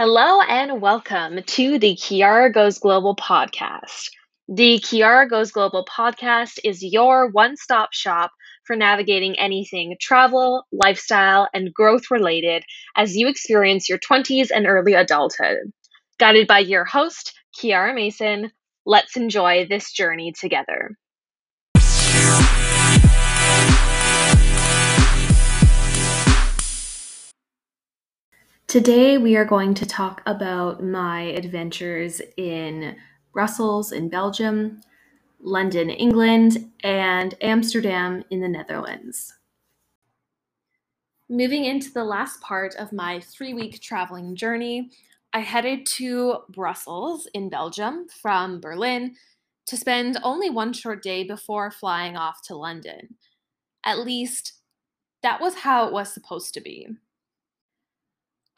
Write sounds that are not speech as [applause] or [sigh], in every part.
Hello and welcome to the Chiara Goes Global podcast. The Chiara Goes Global podcast is your one stop shop for navigating anything travel, lifestyle, and growth related as you experience your 20s and early adulthood. Guided by your host, Chiara Mason, let's enjoy this journey together. Today, we are going to talk about my adventures in Brussels in Belgium, London, England, and Amsterdam in the Netherlands. Moving into the last part of my three week traveling journey, I headed to Brussels in Belgium from Berlin to spend only one short day before flying off to London. At least, that was how it was supposed to be.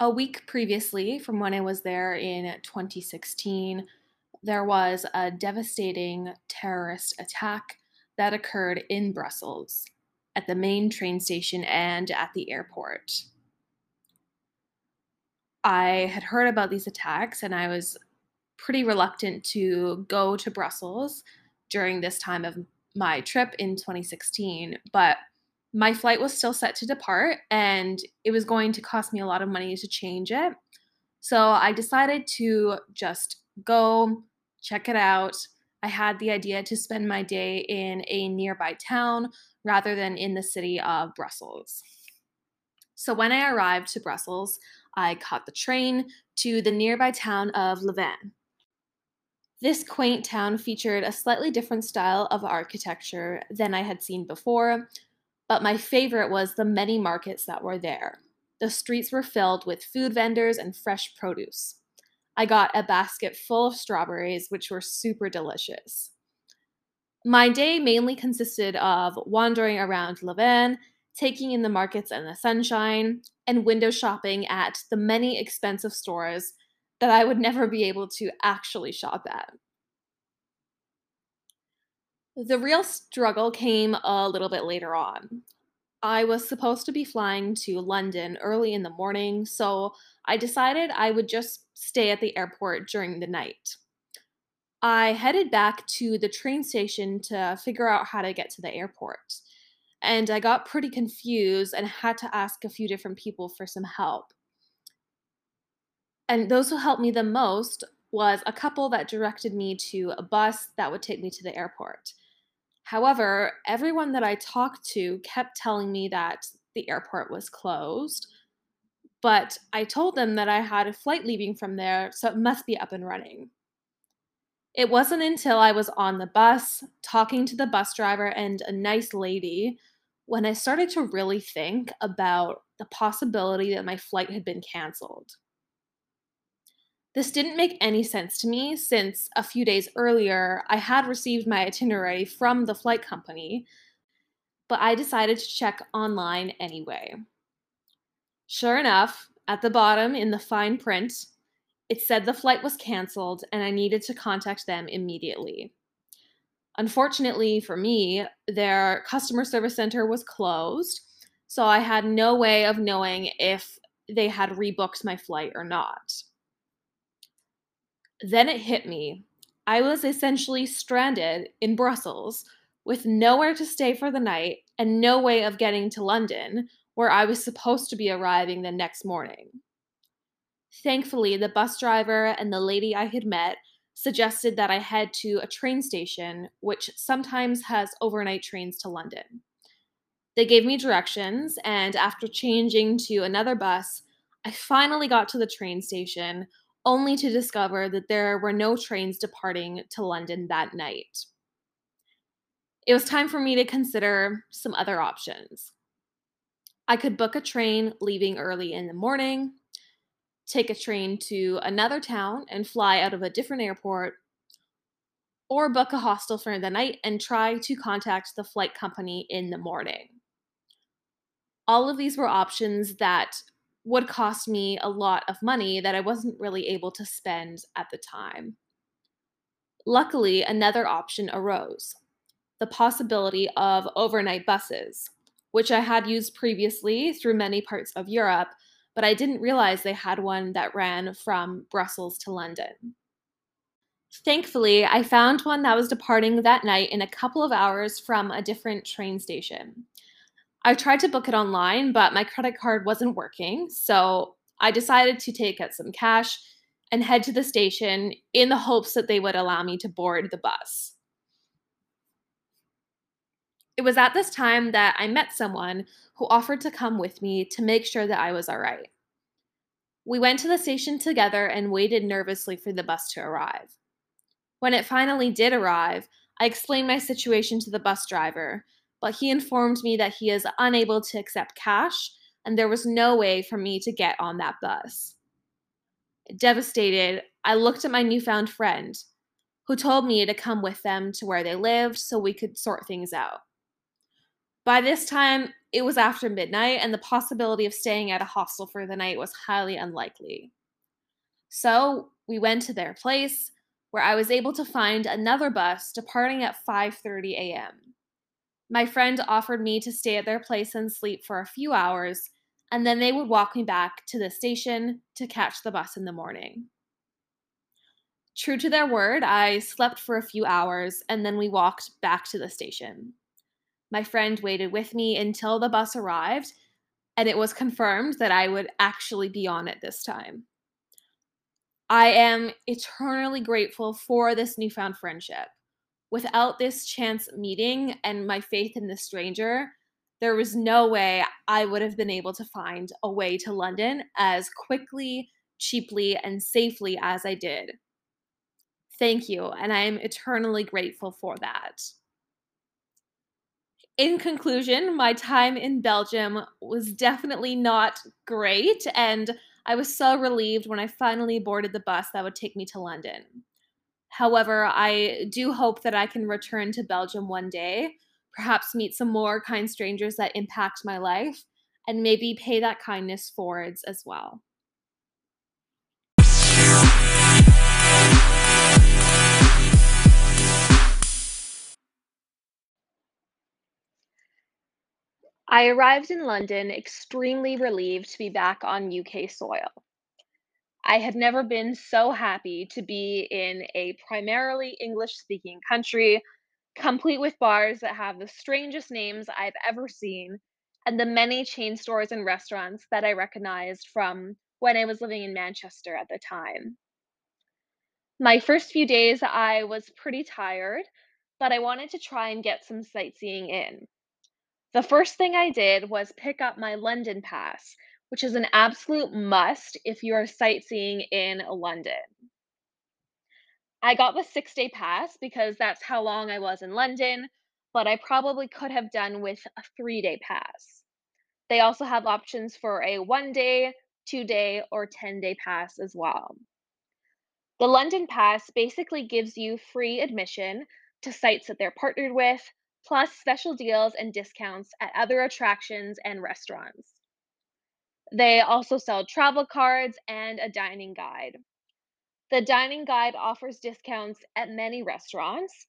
A week previously, from when I was there in 2016, there was a devastating terrorist attack that occurred in Brussels at the main train station and at the airport. I had heard about these attacks and I was pretty reluctant to go to Brussels during this time of my trip in 2016, but my flight was still set to depart and it was going to cost me a lot of money to change it. So I decided to just go check it out. I had the idea to spend my day in a nearby town rather than in the city of Brussels. So when I arrived to Brussels, I caught the train to the nearby town of Louvain. This quaint town featured a slightly different style of architecture than I had seen before, but my favorite was the many markets that were there. The streets were filled with food vendors and fresh produce. I got a basket full of strawberries, which were super delicious. My day mainly consisted of wandering around Louvain, taking in the markets and the sunshine, and window shopping at the many expensive stores that I would never be able to actually shop at. The real struggle came a little bit later on. I was supposed to be flying to London early in the morning, so I decided I would just stay at the airport during the night. I headed back to the train station to figure out how to get to the airport. And I got pretty confused and had to ask a few different people for some help. And those who helped me the most was a couple that directed me to a bus that would take me to the airport. However, everyone that I talked to kept telling me that the airport was closed, but I told them that I had a flight leaving from there, so it must be up and running. It wasn't until I was on the bus talking to the bus driver and a nice lady when I started to really think about the possibility that my flight had been canceled. This didn't make any sense to me since a few days earlier I had received my itinerary from the flight company, but I decided to check online anyway. Sure enough, at the bottom in the fine print, it said the flight was canceled and I needed to contact them immediately. Unfortunately for me, their customer service center was closed, so I had no way of knowing if they had rebooked my flight or not. Then it hit me. I was essentially stranded in Brussels with nowhere to stay for the night and no way of getting to London, where I was supposed to be arriving the next morning. Thankfully, the bus driver and the lady I had met suggested that I head to a train station, which sometimes has overnight trains to London. They gave me directions, and after changing to another bus, I finally got to the train station only to discover that there were no trains departing to London that night. It was time for me to consider some other options. I could book a train leaving early in the morning, take a train to another town and fly out of a different airport, or book a hostel for the night and try to contact the flight company in the morning. All of these were options that would cost me a lot of money that I wasn't really able to spend at the time. Luckily, another option arose the possibility of overnight buses, which I had used previously through many parts of Europe, but I didn't realize they had one that ran from Brussels to London. Thankfully, I found one that was departing that night in a couple of hours from a different train station. I tried to book it online, but my credit card wasn't working, so I decided to take out some cash and head to the station in the hopes that they would allow me to board the bus. It was at this time that I met someone who offered to come with me to make sure that I was all right. We went to the station together and waited nervously for the bus to arrive. When it finally did arrive, I explained my situation to the bus driver, but he informed me that he is unable to accept cash and there was no way for me to get on that bus. Devastated, I looked at my newfound friend, who told me to come with them to where they lived so we could sort things out. By this time, it was after midnight, and the possibility of staying at a hostel for the night was highly unlikely. So we went to their place, where I was able to find another bus departing at 5:30 a.m. My friend offered me to stay at their place and sleep for a few hours, and then they would walk me back to the station to catch the bus in the morning. True to their word, I slept for a few hours and then we walked back to the station. My friend waited with me until the bus arrived, and it was confirmed that I would actually be on it this time. I am eternally grateful for this newfound friendship. Without this chance meeting and my faith in this stranger, there was no way I would have been able to find a way to London as quickly, cheaply, and safely as I did. Thank you, and I am eternally grateful for that. In conclusion, my time in Belgium was definitely not great, and I was so relieved when I finally boarded the bus that would take me to London. However, I do hope that I can return to Belgium one day, perhaps meet some more kind strangers that impact my life, and maybe pay that kindness forwards as well. I arrived in London extremely relieved to be back on UK soil. I had never been so happy to be in a primarily English speaking country, complete with bars that have the strangest names I've ever seen, and the many chain stores and restaurants that I recognized from when I was living in Manchester at the time. My first few days, I was pretty tired, but I wanted to try and get some sightseeing in. The first thing I did was pick up my London pass, which is an absolute must if you are sightseeing in London. I got the six day pass because that's how long I was in London, but I probably could have done with a three day pass. They also have options for a one day, two day, or 10 day pass as well. The London Pass basically gives you free admission to sites that they're partnered with, plus special deals and discounts at other attractions and restaurants. They also sell travel cards and a dining guide. The dining guide offers discounts at many restaurants.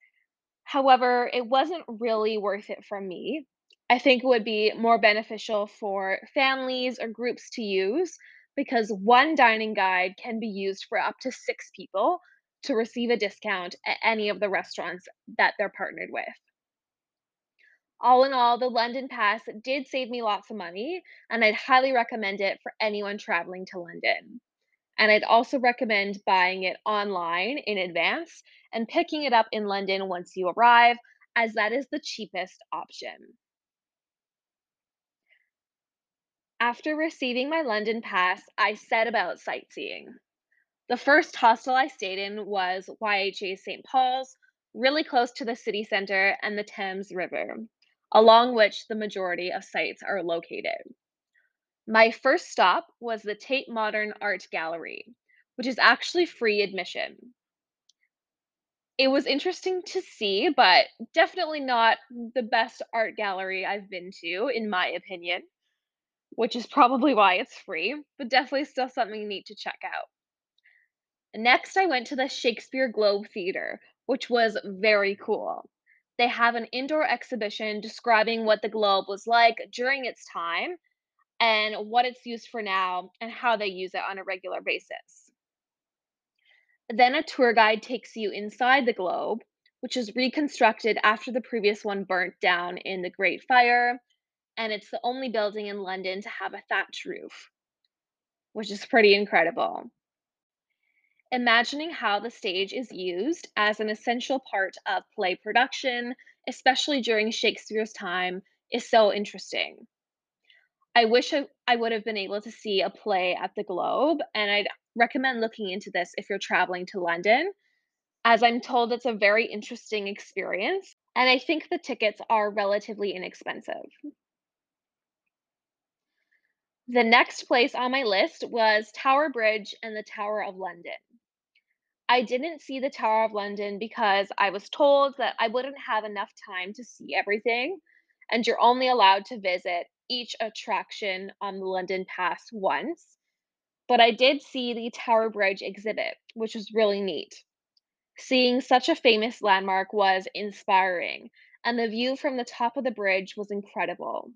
However, it wasn't really worth it for me. I think it would be more beneficial for families or groups to use because one dining guide can be used for up to six people to receive a discount at any of the restaurants that they're partnered with. All in all, the London Pass did save me lots of money, and I'd highly recommend it for anyone traveling to London. And I'd also recommend buying it online in advance and picking it up in London once you arrive, as that is the cheapest option. After receiving my London pass, I set about sightseeing. The first hostel I stayed in was YHA St. Paul's, really close to the city center and the Thames River, along which the majority of sites are located. My first stop was the Tate Modern Art Gallery, which is actually free admission. It was interesting to see, but definitely not the best art gallery I've been to, in my opinion, which is probably why it's free, but definitely still something neat to check out. Next, I went to the Shakespeare Globe Theater, which was very cool. They have an indoor exhibition describing what the Globe was like during its time and what it's used for now and how they use it on a regular basis. Then a tour guide takes you inside the globe, which is reconstructed after the previous one burnt down in the Great Fire, and it's the only building in London to have a thatch roof, which is pretty incredible. Imagining how the stage is used as an essential part of play production, especially during Shakespeare's time, is so interesting. I wish I, would have been able to see a play at the Globe, and I'd recommend looking into this if you're traveling to London, as I'm told it's a very interesting experience, and I think the tickets are relatively inexpensive. The next place on my list was Tower Bridge and the Tower of London. I didn't see the Tower of London because I was told that I wouldn't have enough time to see everything, and you're only allowed to visit each attraction on the London Pass once. But I did see the Tower Bridge exhibit, which was really neat. Seeing such a famous landmark was inspiring, and the view from the top of the bridge was incredible.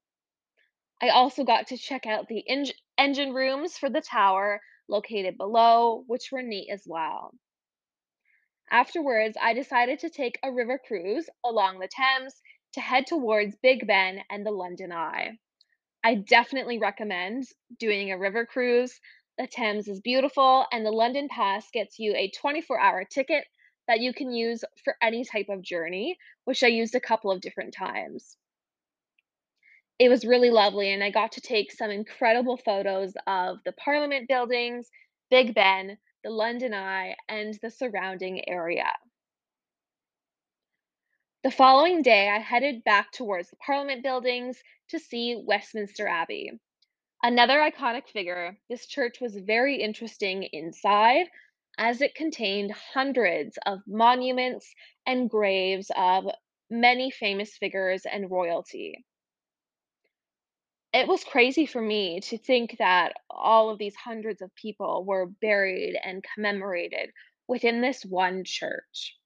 I also got to check out the eng- engine rooms for the tower located below, which were neat as well. Afterwards, I decided to take a river cruise along the Thames to head towards Big Ben and the London Eye. I definitely recommend doing a river cruise. The Thames is beautiful, and the London Pass gets you a 24-hour ticket that you can use for any type of journey, which I used a couple of different times. It was really lovely, and I got to take some incredible photos of the Parliament buildings, Big Ben, the London Eye, and the surrounding area. The following day, I headed back towards the Parliament buildings to see Westminster Abbey. Another iconic figure, this church was very interesting inside as it contained hundreds of monuments and graves of many famous figures and royalty. It was crazy for me to think that all of these hundreds of people were buried and commemorated within this one church.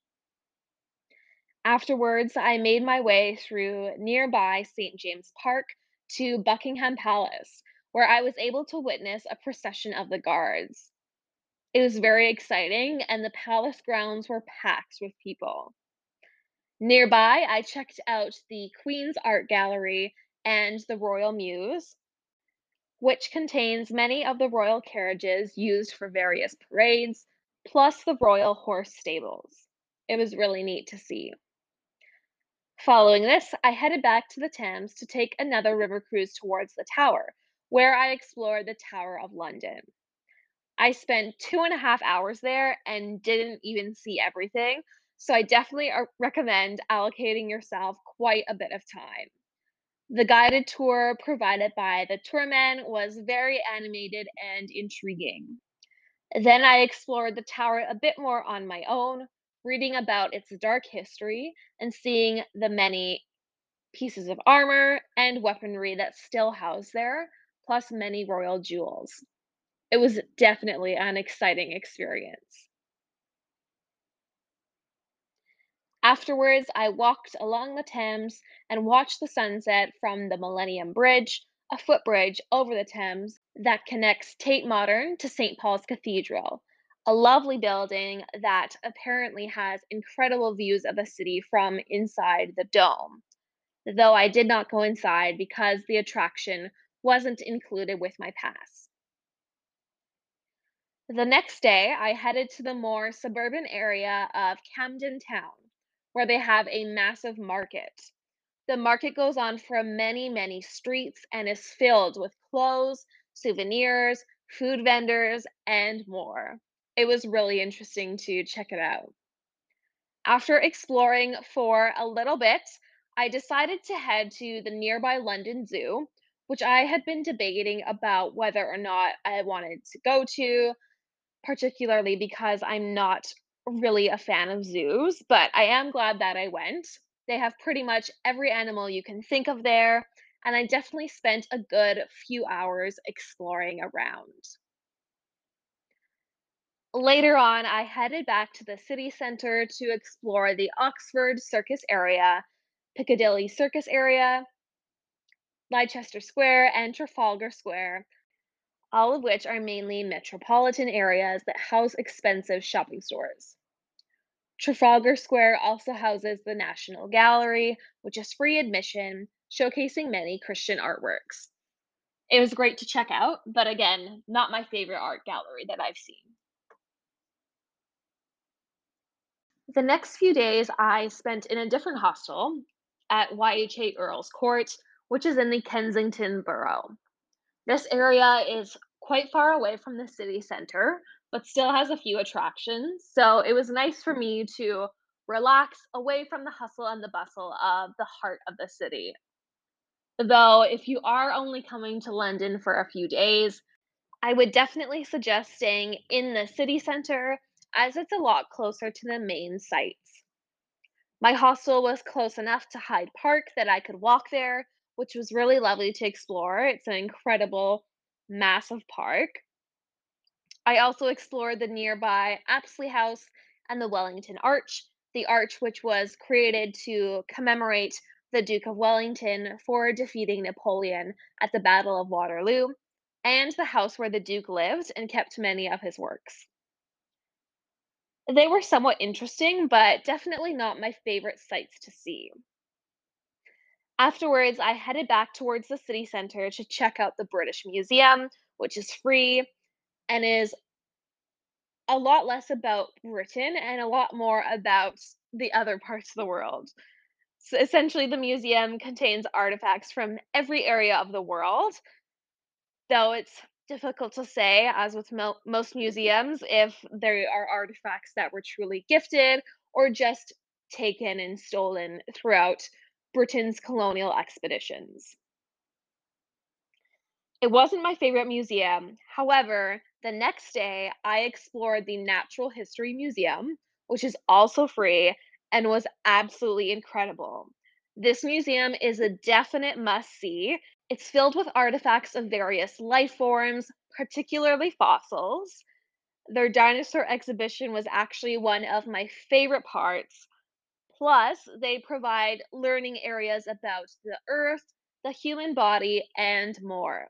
Afterwards, I made my way through nearby St. James Park to Buckingham Palace, where I was able to witness a procession of the guards. It was very exciting, and the palace grounds were packed with people. Nearby, I checked out the Queen's Art Gallery and the Royal Mews, which contains many of the royal carriages used for various parades, plus the royal horse stables. It was really neat to see. Following this, I headed back to the Thames to take another river cruise towards the Tower, where I explored the Tower of London. I spent two and a half hours there and didn't even see everything, so I definitely uh, recommend allocating yourself quite a bit of time. The guided tour provided by the tourman was very animated and intriguing. Then I explored the tower a bit more on my own, reading about its dark history and seeing the many pieces of armor and weaponry that still house there, plus many royal jewels. It was definitely an exciting experience. Afterwards, I walked along the Thames and watched the sunset from the Millennium Bridge, a footbridge over the Thames that connects Tate Modern to St. Paul's Cathedral, a lovely building that apparently has incredible views of the city from inside the dome. Though I did not go inside because the attraction wasn't included with my pass. The next day, I headed to the more suburban area of Camden Town, where they have a massive market. The market goes on for many, many streets and is filled with clothes, souvenirs, food vendors, and more. It was really interesting to check it out. After exploring for a little bit, I decided to head to the nearby London Zoo, which I had been debating about whether or not I wanted to go to particularly because I'm not really a fan of zoos, but I am glad that I went. They have pretty much every animal you can think of there, and I definitely spent a good few hours exploring around. Later on, I headed back to the city center to explore the Oxford Circus area, Piccadilly Circus area, Leicester Square, and Trafalgar Square, all of which are mainly metropolitan areas that house expensive shopping stores. Trafalgar Square also houses the National Gallery, which is free admission, showcasing many Christian artworks. It was great to check out, but again, not my favorite art gallery that I've seen. The next few days I spent in a different hostel at YHA Earl's Court, which is in the Kensington borough. This area is quite far away from the city center, but still has a few attractions. So it was nice for me to relax away from the hustle and the bustle of the heart of the city. Though, if you are only coming to London for a few days, I would definitely suggest staying in the city center as it's a lot closer to the main sites. My hostel was close enough to Hyde Park that I could walk there, which was really lovely to explore. It's an incredible, massive park. I also explored the nearby Apsley House and the Wellington Arch, the arch which was created to commemorate the Duke of Wellington for defeating Napoleon at the Battle of Waterloo, and the house where the Duke lived and kept many of his works. They were somewhat interesting, but definitely not my favorite sights to see. Afterwards, I headed back towards the city center to check out the British Museum, which is free and is a lot less about Britain and a lot more about the other parts of the world. So essentially, the museum contains artifacts from every area of the world, though it's difficult to say, as with mo- most museums, if there are artifacts that were truly gifted or just taken and stolen throughout Britain's colonial expeditions. It wasn't my favorite museum. However, the next day I explored the Natural History Museum, which is also free and was absolutely incredible. This museum is a definite must see. It's filled with artifacts of various life forms, particularly fossils. Their dinosaur exhibition was actually one of my favorite parts. Plus, they provide learning areas about the earth, the human body, and more.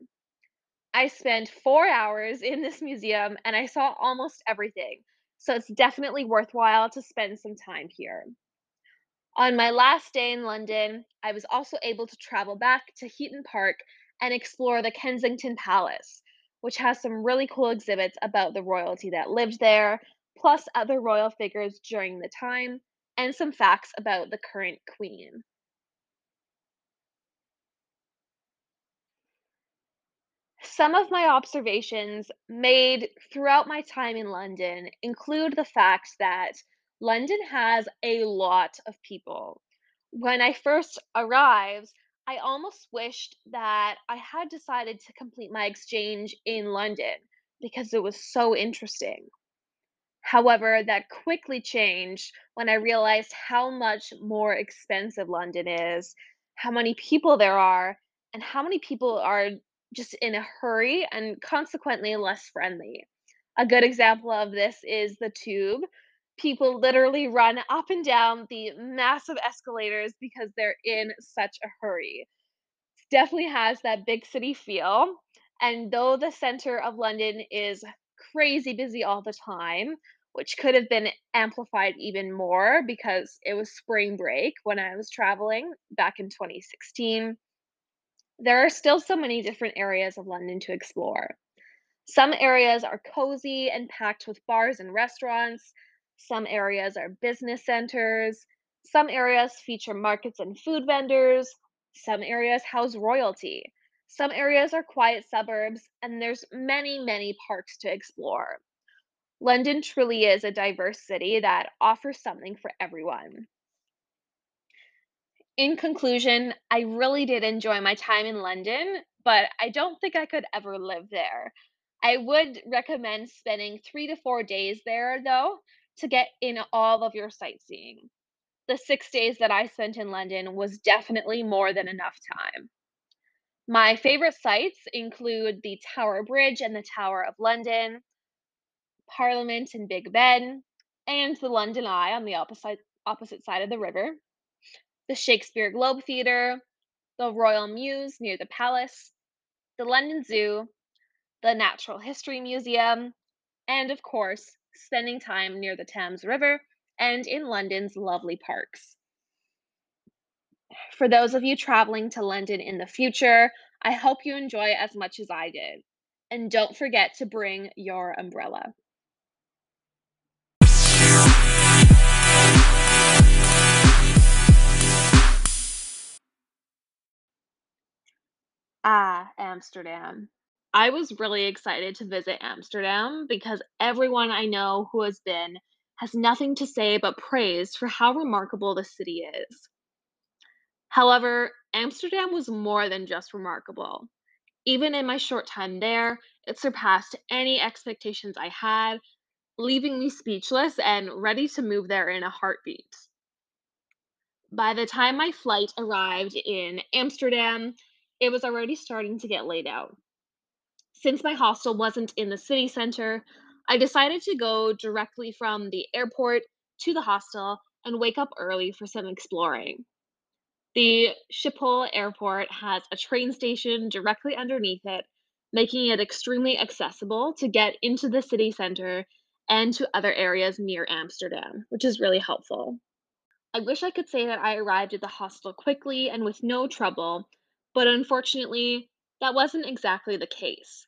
I spent 4 hours in this museum and I saw almost everything, so it's definitely worthwhile to spend some time here. On my last day in London, I was also able to travel back to Heaton Park and explore the Kensington Palace, which has some really cool exhibits about the royalty that lived there, plus other royal figures during the time, and some facts about the current queen. Some of my observations made throughout my time in London include the fact that London has a lot of people. When I first arrived, I almost wished that I had decided to complete my exchange in London because it was so interesting. However, that quickly changed when I realized how much more expensive London is, how many people there are, and how many people are just in a hurry and consequently less friendly. A good example of this is the tube. People literally run up and down the massive escalators because they're in such a hurry definitely has that big city feel. And though the center of London is crazy busy all the time, which could have been amplified even more because it was spring break when I was traveling back in 2016, there are still so many different areas of London to explore. Some areas are cozy and packed with bars and restaurants. Some areas are business centers. Some areas feature markets and food vendors. Some areas house royalty. Some areas are quiet suburbs, and there's many, many parks to explore. London truly is a diverse city that offers something for everyone. In conclusion, I really did enjoy my time in London, but I don't think I could ever live there. I would recommend spending three to four days there, though, to get in all of your sightseeing. The six days that I spent in London was definitely more than enough time. My favorite sites include the Tower Bridge and the Tower of London, Parliament and Big Ben, and the London Eye on the opposite opposite side of the river, the Shakespeare Globe Theatre, the Royal Mews near the palace, the London Zoo, the Natural History Museum, and of course, spending time near the Thames River and in London's lovely parks. For those of you traveling to London in the future, I hope you enjoy as much as I did. And don't forget to bring your umbrella. Amsterdam. I was really excited to visit Amsterdam because everyone I know who has been has nothing to say but praise for how remarkable the city is. However, Amsterdam was more than just remarkable. Even in my short time there, it surpassed any expectations I had, leaving me speechless and ready to move there in a heartbeat. By the time my flight arrived in Amsterdam, it was already starting to get laid out. Since my hostel wasn't in the city center, I decided to go directly from the airport to the hostel and wake up early for some exploring. The Schiphol Airport has a train station directly underneath it, making it extremely accessible to get into the city center and to other areas near Amsterdam, which is really helpful. I wish I could say that I arrived at the hostel quickly and with no trouble, but unfortunately, that wasn't exactly the case.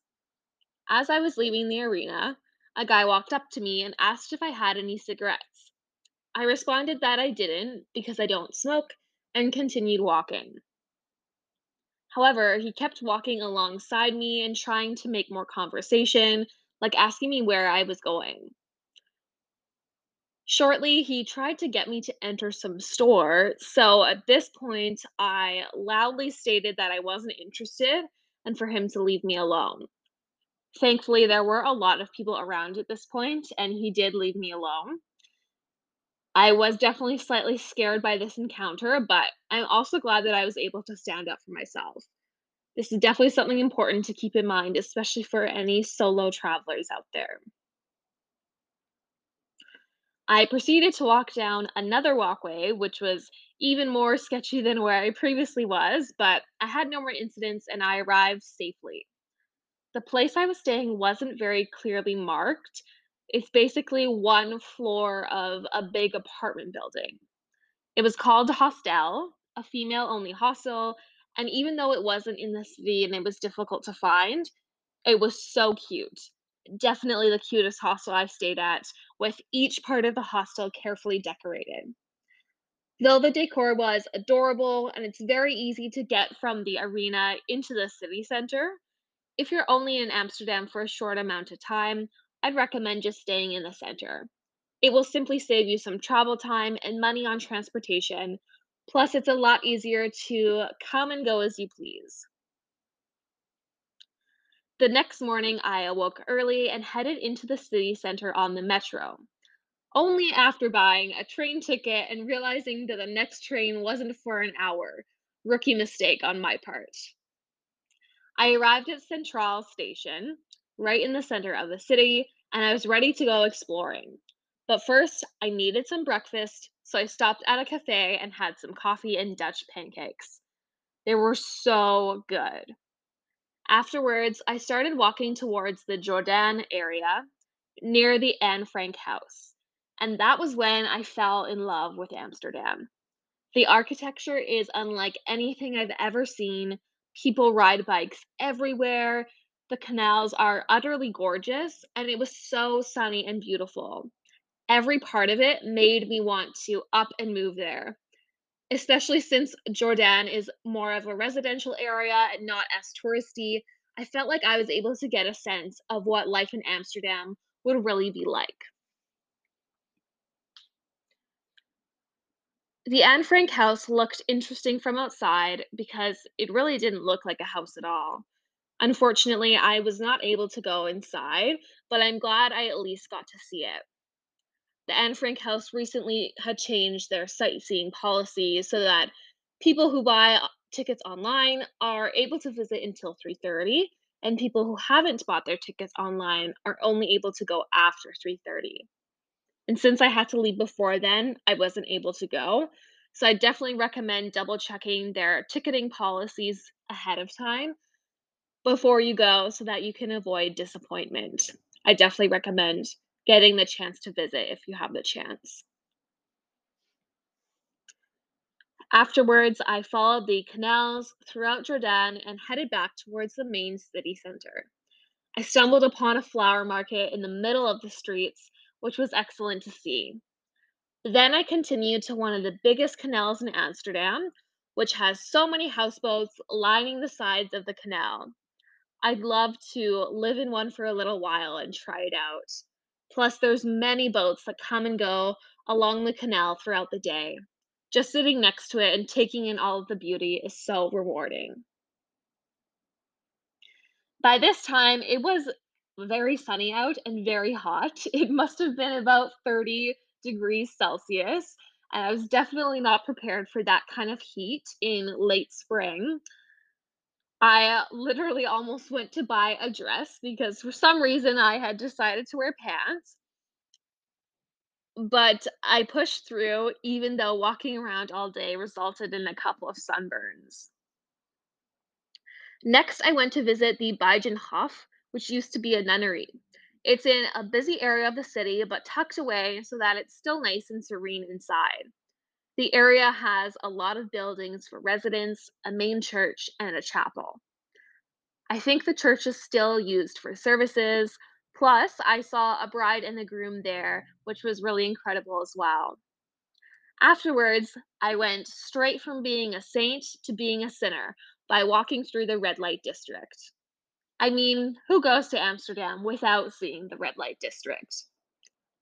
As I was leaving the arena, a guy walked up to me and asked if I had any cigarettes. I responded that I didn't because I don't smoke and continued walking. However, he kept walking alongside me and trying to make more conversation, like asking me where I was going. Shortly, he tried to get me to enter some store, so at this point, I loudly stated that I wasn't interested and for him to leave me alone. Thankfully, there were a lot of people around at this point, and he did leave me alone. I was definitely slightly scared by this encounter, but I'm also glad that I was able to stand up for myself. This is definitely something important to keep in mind, especially for any solo travelers out there. I proceeded to walk down another walkway, which was even more [laughs] sketchy than where I previously was, but I had no more incidents and I arrived safely. The place I was staying wasn't very clearly marked. It's basically one floor of a big apartment building. It was called hostel, a female only hostel, and even though it wasn't in the city and it was difficult to find, it was so cute. Definitely the cutest hostel I've stayed at, with each part of the hostel carefully decorated. Though the decor was adorable and it's very easy to get from the arena into the city center, if you're only in Amsterdam for a short amount of time, I'd recommend just staying in the center. It will simply save you some travel time and money on transportation. Plus, it's a lot easier to come and go as you please. The next morning, I awoke early and headed into the city center on the metro, only after buying a train ticket and realizing that the next train wasn't for an hour. Rookie mistake on my part. I arrived at Central Station, right in the center of the city, and I was ready to go exploring. But first, I needed some breakfast, so I stopped at a cafe and had some coffee and Dutch pancakes. They were so good. Afterwards, I started walking towards the Jordaan area near the Anne Frank house. And that was when I fell in love with Amsterdam. The architecture is unlike anything I've ever seen. People ride bikes everywhere. The canals are utterly gorgeous, and it was so sunny and beautiful. Every part of it made me want to up and move there, especially since Jordaan is more of a residential area and not as touristy. I felt like I was able to get a sense of what life in Amsterdam would really be like. The Anne Frank house looked interesting from outside because it really didn't look like a house at all. Unfortunately, I was not able to go inside, but I'm glad I at least got to see it. The Anne Frank house recently had changed their sightseeing policy so that people who buy uh, tickets online are able to visit until 3:30 and people who haven't bought their tickets online are only able to go after 3:30. And since I had to leave before then, I wasn't able to go. So I definitely recommend double checking their ticketing policies ahead of time before you go so that you can avoid disappointment. I definitely recommend getting the chance to visit if you have the chance. Afterwards, I followed the canals throughout Jordaan and headed back towards the main city center. I stumbled upon a flower market in the middle of the streets, which was excellent to see. Then I continued to one of the biggest canals in Amsterdam, which has so many houseboats lining the sides of the canal. I'd love to live in one for a little while and try it out. Plus, there's many boats that come and go along the canal throughout the day. Just sitting next to it and taking in all of the beauty is so rewarding. By this time, it was very sunny out and very hot. [laughs] It must have been about 30 degrees Celsius, and I was definitely not prepared for that kind of heat in late spring. I uh, literally almost went to buy a dress because for some reason I had decided to wear pants. But I pushed through even though walking around all day resulted in a couple of sunburns. Next, I went to visit the Begijnhof, which used to be a nunnery. It's in a busy area of the city, but tucked away so that it's still nice and serene inside. The area has a lot of buildings for residents, a main church, and a chapel. I think the church is still used for services. Plus, I saw a bride and a groom there, which was really incredible as well. Afterwards, I went straight from being a saint to being a sinner by walking through the red light district. I mean, who goes to Amsterdam without seeing the red light district?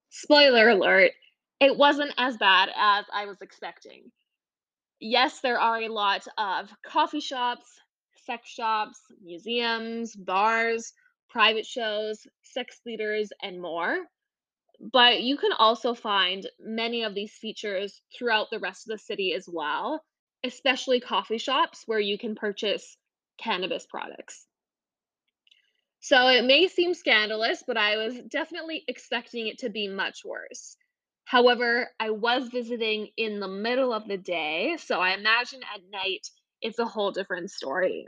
Spoiler alert, it wasn't as bad as I was expecting. Yes, there are a lot of coffee shops, sex shops, museums, bars, private shows, sex theaters, and more. But you can also find many of these features throughout the rest of the city as well, especially coffee shops where you can purchase cannabis products. So it may seem scandalous, but I was definitely expecting it to be much worse. However, I was visiting in the middle of the day, so I imagine at night it's a whole different story.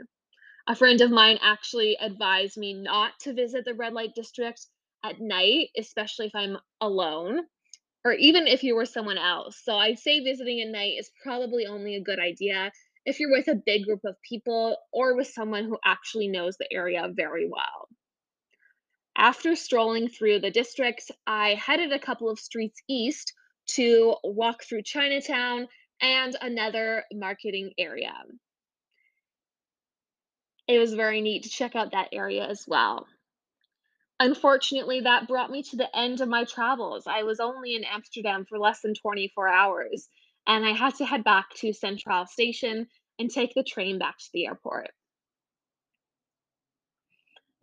A friend of mine actually advised me not to visit the red light district at night, especially if I'm alone or even if you were someone else. So I'd say visiting at night is probably only a good idea if you're with a big group of people or with someone who actually knows the area very well. After strolling through the district, I headed a couple of streets east to walk through Chinatown and another marketing area. It was very neat to check out that area as well. Unfortunately, that brought me to the end of my travels. I was only in Amsterdam for less than 24 hours, and I had to head back to Centraal Station and take the train back to the airport.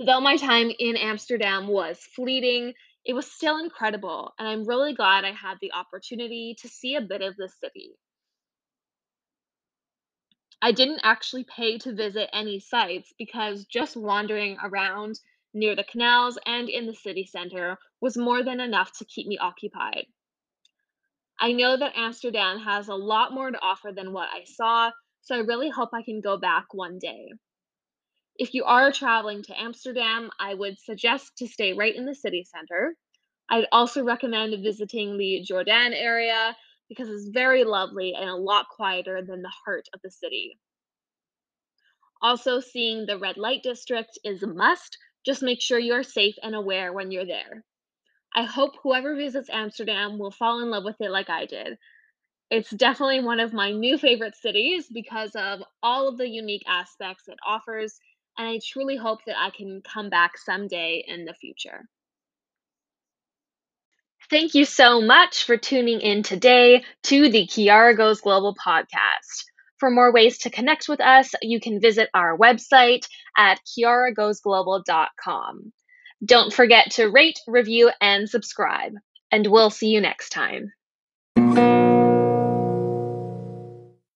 Though my time in Amsterdam was fleeting, it was still incredible, and I'm really glad I had the opportunity to see a bit of the city. I didn't actually pay to visit any sites because just wandering around near the canals and in the city center was more than enough to keep me occupied. I know that Amsterdam has a lot more to offer than what I saw, so I really hope I can go back one day. If you are traveling to Amsterdam, I would suggest to stay right in the city center. I'd also recommend visiting the Jordaan area because it's very lovely and a lot quieter than the heart of the city. Also, seeing the red light district is a must. Just make sure you're safe and aware when you're there. I hope whoever visits Amsterdam will fall in love with it like I did. It's definitely one of my new favorite cities because of all of the unique aspects it offers, and I truly hope that I can come back someday in the future. Thank you so much for tuning in today to the Chiara Goes Global podcast. For more ways to connect with us, you can visit our website at chiaragoesglobal.com. Don't forget to rate, review, and subscribe, and we'll see you next time.